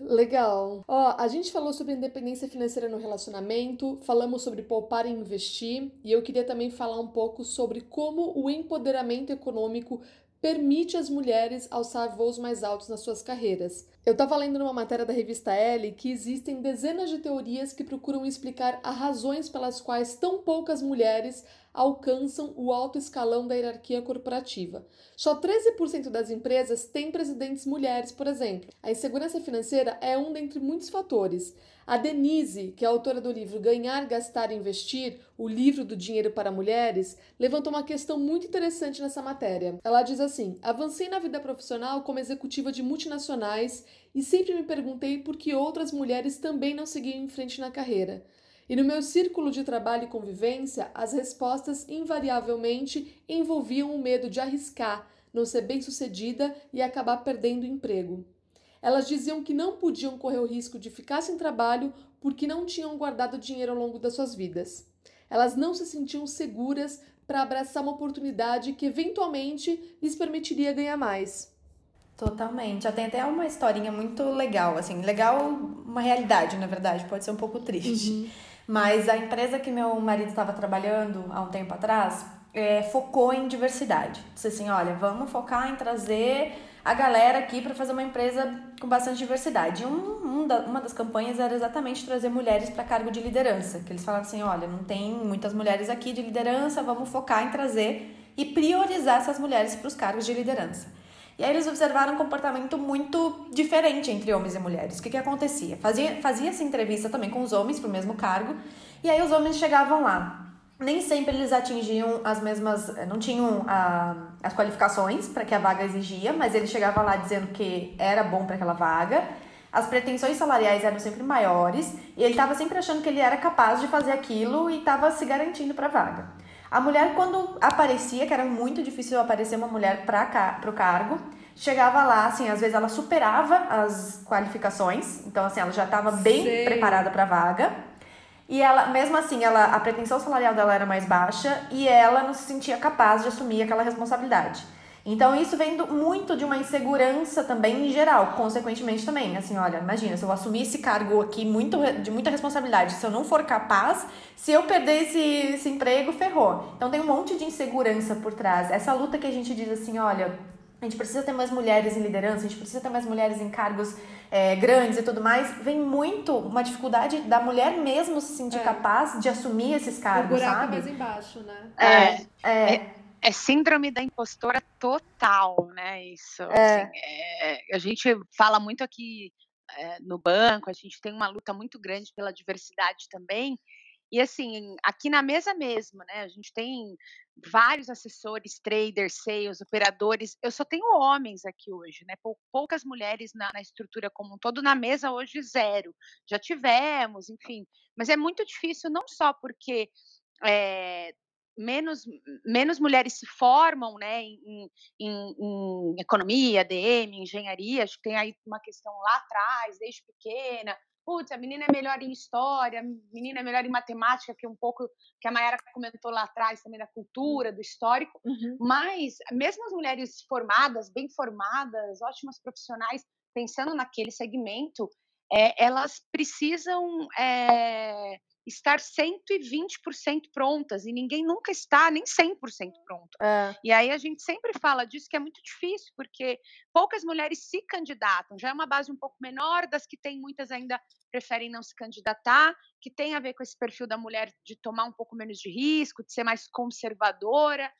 Speaker 1: Legal. Ó, a gente falou sobre independência financeira no relacionamento, falamos sobre poupar e investir, e eu queria também falar um pouco sobre como o empoderamento econômico permite às mulheres alçar voos mais altos nas suas carreiras. Eu estava lendo numa matéria da revista Elle que existem dezenas de teorias que procuram explicar as razões pelas quais tão poucas mulheres alcançam o alto escalão da hierarquia corporativa. Só 13% das empresas têm presidentes mulheres, por exemplo. A insegurança financeira é um dentre muitos fatores. A Denise, que é autora do livro Ganhar, Gastar e Investir, o livro do dinheiro para mulheres, levantou uma questão muito interessante nessa matéria. Ela diz assim: Avancei na vida profissional como executiva de multinacionais e sempre me perguntei por que outras mulheres também não seguiam em frente na carreira. E no meu círculo de trabalho e convivência, as respostas invariavelmente envolviam o medo de arriscar, não ser bem-sucedida e acabar perdendo o emprego. Elas diziam que não podiam correr o risco de ficar sem trabalho porque não tinham guardado dinheiro ao longo das suas vidas. Elas não se sentiam seguras para abraçar uma oportunidade que eventualmente lhes permitiria ganhar mais.
Speaker 3: Totalmente. Já tem até uma historinha muito legal, assim, legal, uma realidade, na verdade, pode ser um pouco triste. Uhum. Mas a empresa que meu marido estava trabalhando há um tempo atrás é, focou em diversidade. Disse assim: olha, vamos focar em trazer a galera aqui para fazer uma empresa com bastante diversidade. E um, um da, uma das campanhas era exatamente trazer mulheres para cargo de liderança. Que eles falavam assim: olha, não tem muitas mulheres aqui de liderança, vamos focar em trazer e priorizar essas mulheres para os cargos de liderança. E aí eles observaram um comportamento muito diferente entre homens e mulheres. O que, que acontecia? Fazia, fazia essa entrevista também com os homens para o mesmo cargo, e aí os homens chegavam lá nem sempre eles atingiam as mesmas, eh, não tinham a, as qualificações para que a vaga exigia, mas ele chegava lá dizendo que era bom para aquela vaga. As pretensões salariais eram sempre maiores e ele estava sempre achando que ele era capaz de fazer aquilo e estava se garantindo para a vaga. A mulher, quando aparecia, que era muito difícil aparecer uma mulher para o cargo, chegava lá, assim, às vezes ela superava as qualificações, então, assim, ela já estava bem Sei. preparada para a vaga e ela, mesmo assim, ela, a pretensão salarial dela era mais baixa e ela não se sentia capaz de assumir aquela responsabilidade. Então, isso vem do, muito de uma insegurança também em geral, consequentemente também. Assim, olha, imagina, se eu assumir esse cargo aqui muito, de muita responsabilidade, se eu não for capaz, se eu perder esse, esse emprego, ferrou. Então, tem um monte de insegurança por trás. Essa luta que a gente diz assim, olha, a gente precisa ter mais mulheres em liderança, a gente precisa ter mais mulheres em cargos é, grandes e tudo mais, vem muito uma dificuldade da mulher mesmo se sentir é. capaz de assumir esses cargos, o
Speaker 1: buraco
Speaker 3: sabe?
Speaker 1: mais embaixo, né?
Speaker 2: É, é, é, síndrome da impostora total, né? Isso. É. Assim, é, a gente fala muito aqui é, no banco, a gente tem uma luta muito grande pela diversidade também. E assim, aqui na mesa mesmo, né? A gente tem vários assessores, traders, sales, operadores. Eu só tenho homens aqui hoje, né? Poucas mulheres na, na, estrutura como um todo, na mesa hoje zero. Já tivemos, enfim. Mas é muito difícil, não só porque é, menos, menos mulheres se formam né, em, em, em, economia, DM, engenharia, acho que tem aí uma questão lá atrás, desde pequena. Putz, a menina é melhor em história, a menina é melhor em matemática, que é um pouco que a Mayara comentou lá atrás também da cultura, do histórico. Uhum. Mas mesmo as mulheres formadas, bem formadas, ótimas profissionais, pensando naquele segmento, é, elas precisam é, estar 120% prontas e ninguém nunca está nem 100% pronto. É. E aí a gente sempre fala disso que é muito difícil, porque poucas mulheres se candidatam, já é uma base um pouco menor, das que tem muitas ainda preferem não se candidatar, que tem a ver com esse perfil da mulher de tomar um pouco menos de risco, de ser mais conservadora,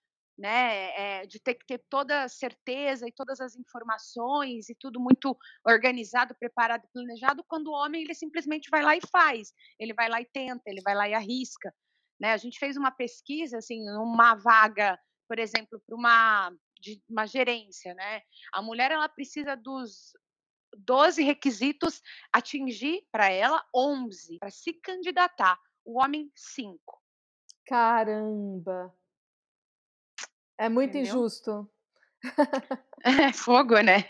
Speaker 2: né, é, de ter que ter toda a certeza e todas as informações e tudo muito organizado, preparado, planejado, quando o homem ele simplesmente vai lá e faz, ele vai lá e tenta, ele vai lá e arrisca, né? A gente fez uma pesquisa assim, uma vaga, por exemplo, para uma de uma gerência, né? A mulher ela precisa dos 12 requisitos atingir para ela 11 para se candidatar, o homem 5.
Speaker 1: Caramba. É muito Entendeu? injusto.
Speaker 2: É fogo, né?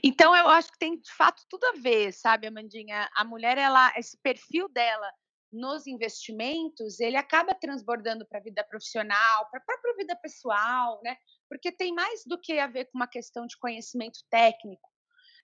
Speaker 2: Então eu acho que tem de fato tudo a ver, sabe, Amandinha? A mulher, ela, esse perfil dela nos investimentos, ele acaba transbordando para a vida profissional, para a própria vida pessoal, né? Porque tem mais do que a ver com uma questão de conhecimento técnico,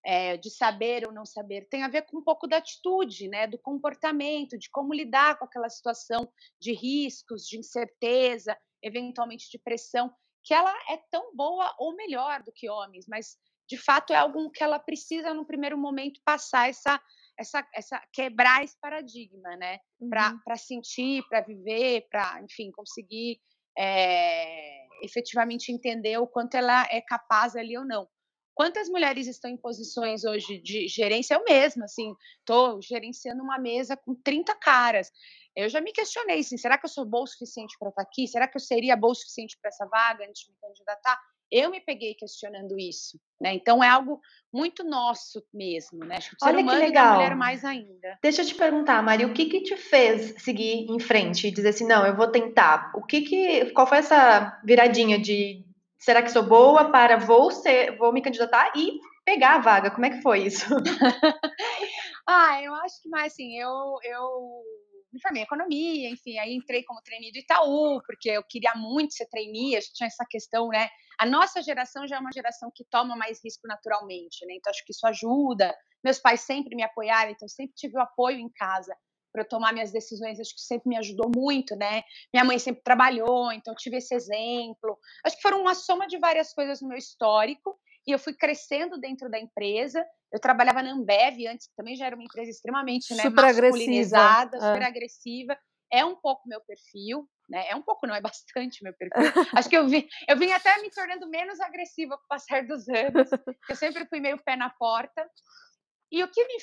Speaker 2: é, de saber ou não saber, tem a ver com um pouco da atitude, né? Do comportamento, de como lidar com aquela situação de riscos, de incerteza, eventualmente de pressão que ela é tão boa ou melhor do que homens, mas de fato é algo que ela precisa no primeiro momento passar essa essa, essa quebrar esse paradigma, né? Uhum. Para sentir, para viver, para, enfim, conseguir é, efetivamente entender o quanto ela é capaz ali ou não. Quantas mulheres estão em posições hoje de gerência? Eu mesma, assim, estou gerenciando uma mesa com 30 caras. Eu já me questionei, assim, será que eu sou boa o suficiente para estar aqui? Será que eu seria boa o suficiente para essa vaga antes de me candidatar? Eu me peguei questionando isso, né? Então é algo muito nosso mesmo, né? Acho que o ser Olha humano que legal. e a mulher mais ainda.
Speaker 3: Deixa eu te perguntar, Maria, o que que te fez seguir em frente e dizer assim, não, eu vou tentar? O que que, qual foi essa viradinha de será que sou boa para vou ser, vou me candidatar e pegar a vaga? Como é que foi isso?
Speaker 2: ah, eu acho que mais assim, eu eu me formei em economia, enfim, aí entrei como trainee do Itaú, porque eu queria muito ser trainee, a gente tinha essa questão, né? A nossa geração já é uma geração que toma mais risco naturalmente, né? Então acho que isso ajuda. Meus pais sempre me apoiaram, então sempre tive o apoio em casa para eu tomar minhas decisões, acho que sempre me ajudou muito, né? Minha mãe sempre trabalhou, então tive esse exemplo. Acho que foram uma soma de várias coisas no meu histórico e eu fui crescendo dentro da empresa. Eu trabalhava na Ambev antes, que também já era uma empresa extremamente né, super masculinizada, agressiva. super é. agressiva. É um pouco meu perfil, né? É um pouco, não, é bastante meu perfil. Acho que eu vim, eu vim até me tornando menos agressiva com o passar dos anos. Eu sempre fui meio pé na porta. E o que me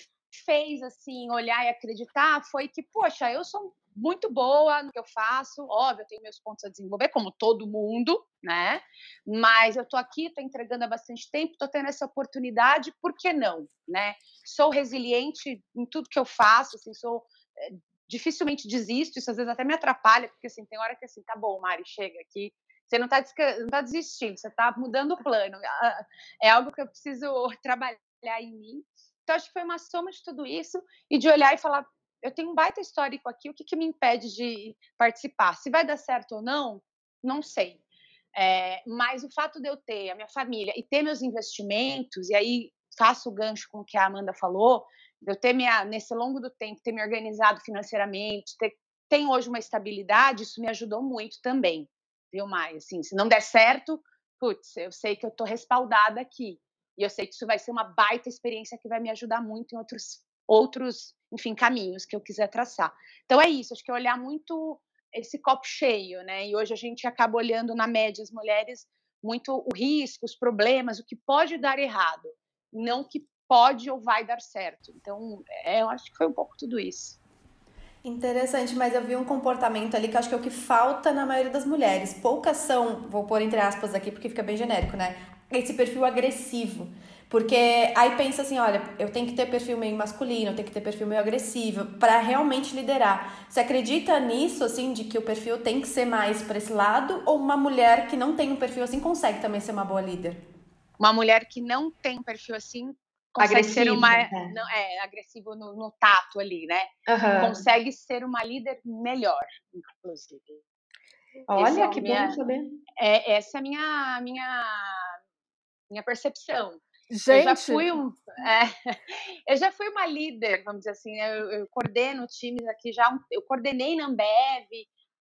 Speaker 2: fez assim olhar e acreditar foi que, poxa, eu sou muito boa no que eu faço, óbvio, eu tenho meus pontos a desenvolver, como todo mundo, né? Mas eu tô aqui, tô entregando há bastante tempo, tô tendo essa oportunidade, por que não, né? Sou resiliente em tudo que eu faço, assim, sou é, dificilmente desisto, isso às vezes até me atrapalha, porque assim, tem hora que assim, tá bom, Mari, chega aqui, você não está não tá desistindo, você está mudando o plano. Ah, é algo que eu preciso trabalhar em mim. Então, acho que foi uma soma de tudo isso e de olhar e falar: eu tenho um baita histórico aqui, o que, que me impede de participar? Se vai dar certo ou não, não sei. É, mas o fato de eu ter a minha família e ter meus investimentos, e aí faço o gancho com o que a Amanda falou, eu ter minha, nesse longo do tempo, ter me organizado financeiramente, ter, tem hoje uma estabilidade, isso me ajudou muito também, viu, Maia? Assim, se não der certo, putz, eu sei que eu estou respaldada aqui. E eu sei que isso vai ser uma baita experiência que vai me ajudar muito em outros, outros enfim, caminhos que eu quiser traçar. Então é isso, acho que é olhar muito esse copo cheio, né? E hoje a gente acaba olhando na média as mulheres muito o risco, os problemas, o que pode dar errado, não o que pode ou vai dar certo. Então, é, eu acho que foi um pouco tudo isso.
Speaker 3: Interessante, mas eu vi um comportamento ali que acho que é o que falta na maioria das mulheres. Poucas são, vou pôr entre aspas aqui porque fica bem genérico, né? Esse perfil agressivo. Porque aí pensa assim, olha, eu tenho que ter perfil meio masculino, eu tenho que ter perfil meio agressivo para realmente liderar. Você acredita nisso assim de que o perfil tem que ser mais para esse lado ou uma mulher que não tem um perfil assim consegue também ser uma boa líder?
Speaker 2: Uma mulher que não tem um perfil assim consegue agressivo, ser uma é. Não, é agressivo no, no, tato ali, né? Uhum. Consegue ser uma líder melhor, inclusive.
Speaker 3: Olha é que minha, bom saber.
Speaker 2: É, essa é a minha minha minha percepção.
Speaker 1: Gente. Eu
Speaker 2: já fui um, é, eu já fui uma líder, vamos dizer assim, eu, eu coordeno times aqui já, eu coordenei na Ambev,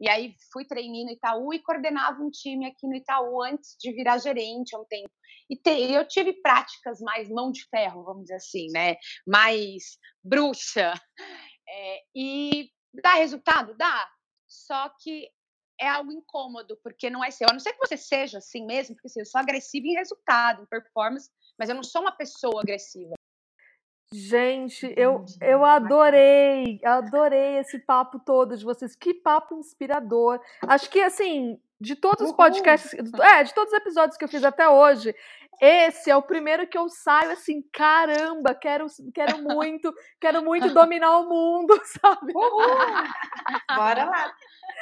Speaker 2: e aí fui treininho no Itaú e coordenava um time aqui no Itaú antes de virar gerente há um tempo. E te, eu tive práticas mais mão de ferro, vamos dizer assim, né? Mais bruxa. É, e dá resultado? Dá. Só que é algo incômodo, porque não é seu. A não ser que você seja assim mesmo, porque assim, eu sou agressiva em resultado, em performance, mas eu não sou uma pessoa agressiva.
Speaker 1: Gente, eu, eu adorei, adorei esse papo todo de vocês. Que papo inspirador. Acho que, assim, de todos os podcasts, é, de todos os episódios que eu fiz até hoje, esse é o primeiro que eu saio assim, caramba, quero, quero muito, quero muito dominar o mundo, sabe?
Speaker 3: Uhul. Bora lá.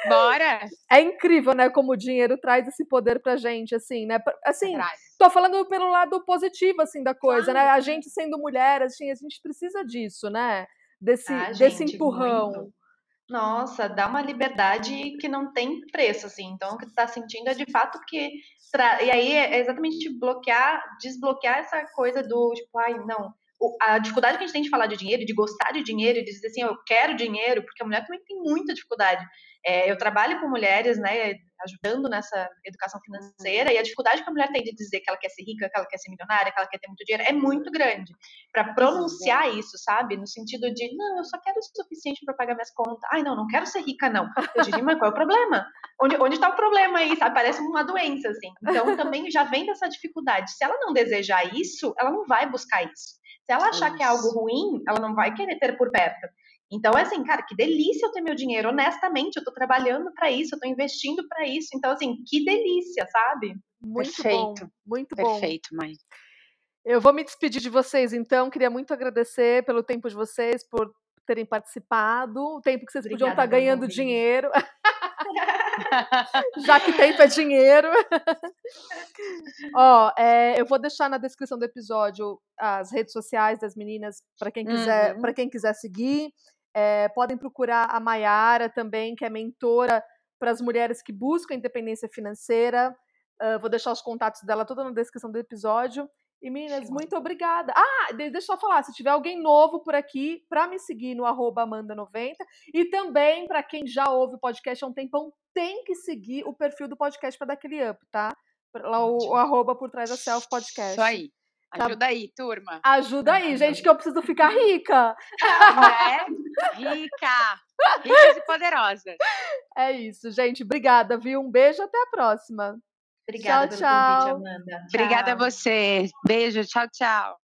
Speaker 2: Bora!
Speaker 1: É incrível, né, como o dinheiro traz esse poder pra gente, assim, né? Assim, tô falando pelo lado positivo, assim, da coisa, claro. né? A gente sendo mulher, assim, a gente precisa disso, né? Desse, ah, desse gente, empurrão. Muito.
Speaker 3: Nossa, dá uma liberdade que não tem preço, assim. Então, o que tu tá sentindo é de fato que. Tra... E aí é exatamente bloquear, desbloquear essa coisa do tipo, ai, não. A dificuldade que a gente tem de falar de dinheiro, de gostar de dinheiro, de dizer assim, eu quero dinheiro, porque a mulher também tem muita dificuldade. É, eu trabalho com mulheres, né, ajudando nessa educação financeira, e a dificuldade que a mulher tem de dizer que ela quer ser rica, que ela quer ser milionária, que ela quer ter muito dinheiro, é muito grande. Para pronunciar isso, sabe? No sentido de, não, eu só quero o suficiente para pagar minhas contas. Ai, não, não quero ser rica, não. Eu diria, mas qual é o problema? Onde, onde tá o problema aí, sabe? Parece uma doença, assim. Então, também já vem dessa dificuldade. Se ela não desejar isso, ela não vai buscar isso. Se ela achar que é algo ruim, ela não vai querer ter por perto. Então, é assim, cara, que delícia eu ter meu dinheiro, honestamente, eu tô trabalhando para isso, eu tô investindo para isso. Então, assim, que delícia, sabe?
Speaker 1: Muito Perfeito. bom, muito bom.
Speaker 2: Perfeito, mãe.
Speaker 1: Eu vou me despedir de vocês, então. Queria muito agradecer pelo tempo de vocês, por terem participado, o tempo que vocês Obrigada, podiam estar ganhando dinheiro. Já que tempo é dinheiro. Ó, é, eu vou deixar na descrição do episódio as redes sociais das meninas para quem quiser, uhum. para quem quiser seguir. É, podem procurar a Maiara também, que é mentora para as mulheres que buscam independência financeira. Uh, vou deixar os contatos dela toda na descrição do episódio. E meninas, muito obrigada. Ah, deixa eu falar, se tiver alguém novo por aqui, para me seguir no Amanda90 e também para quem já ouve o podcast há um tempão, tem que seguir o perfil do podcast para dar aquele up, tá? Lá o, o, arroba por trás da self podcast.
Speaker 2: Isso aí. Tá. Ajuda aí, turma.
Speaker 1: Ajuda aí, gente, que eu preciso ficar rica.
Speaker 2: É? Rica. Ricas e poderosas.
Speaker 1: É isso, gente. Obrigada, viu? Um beijo, até a próxima.
Speaker 3: Obrigada tchau, pelo tchau. convite, Amanda.
Speaker 2: Tchau. Obrigada a você. Beijo, tchau, tchau.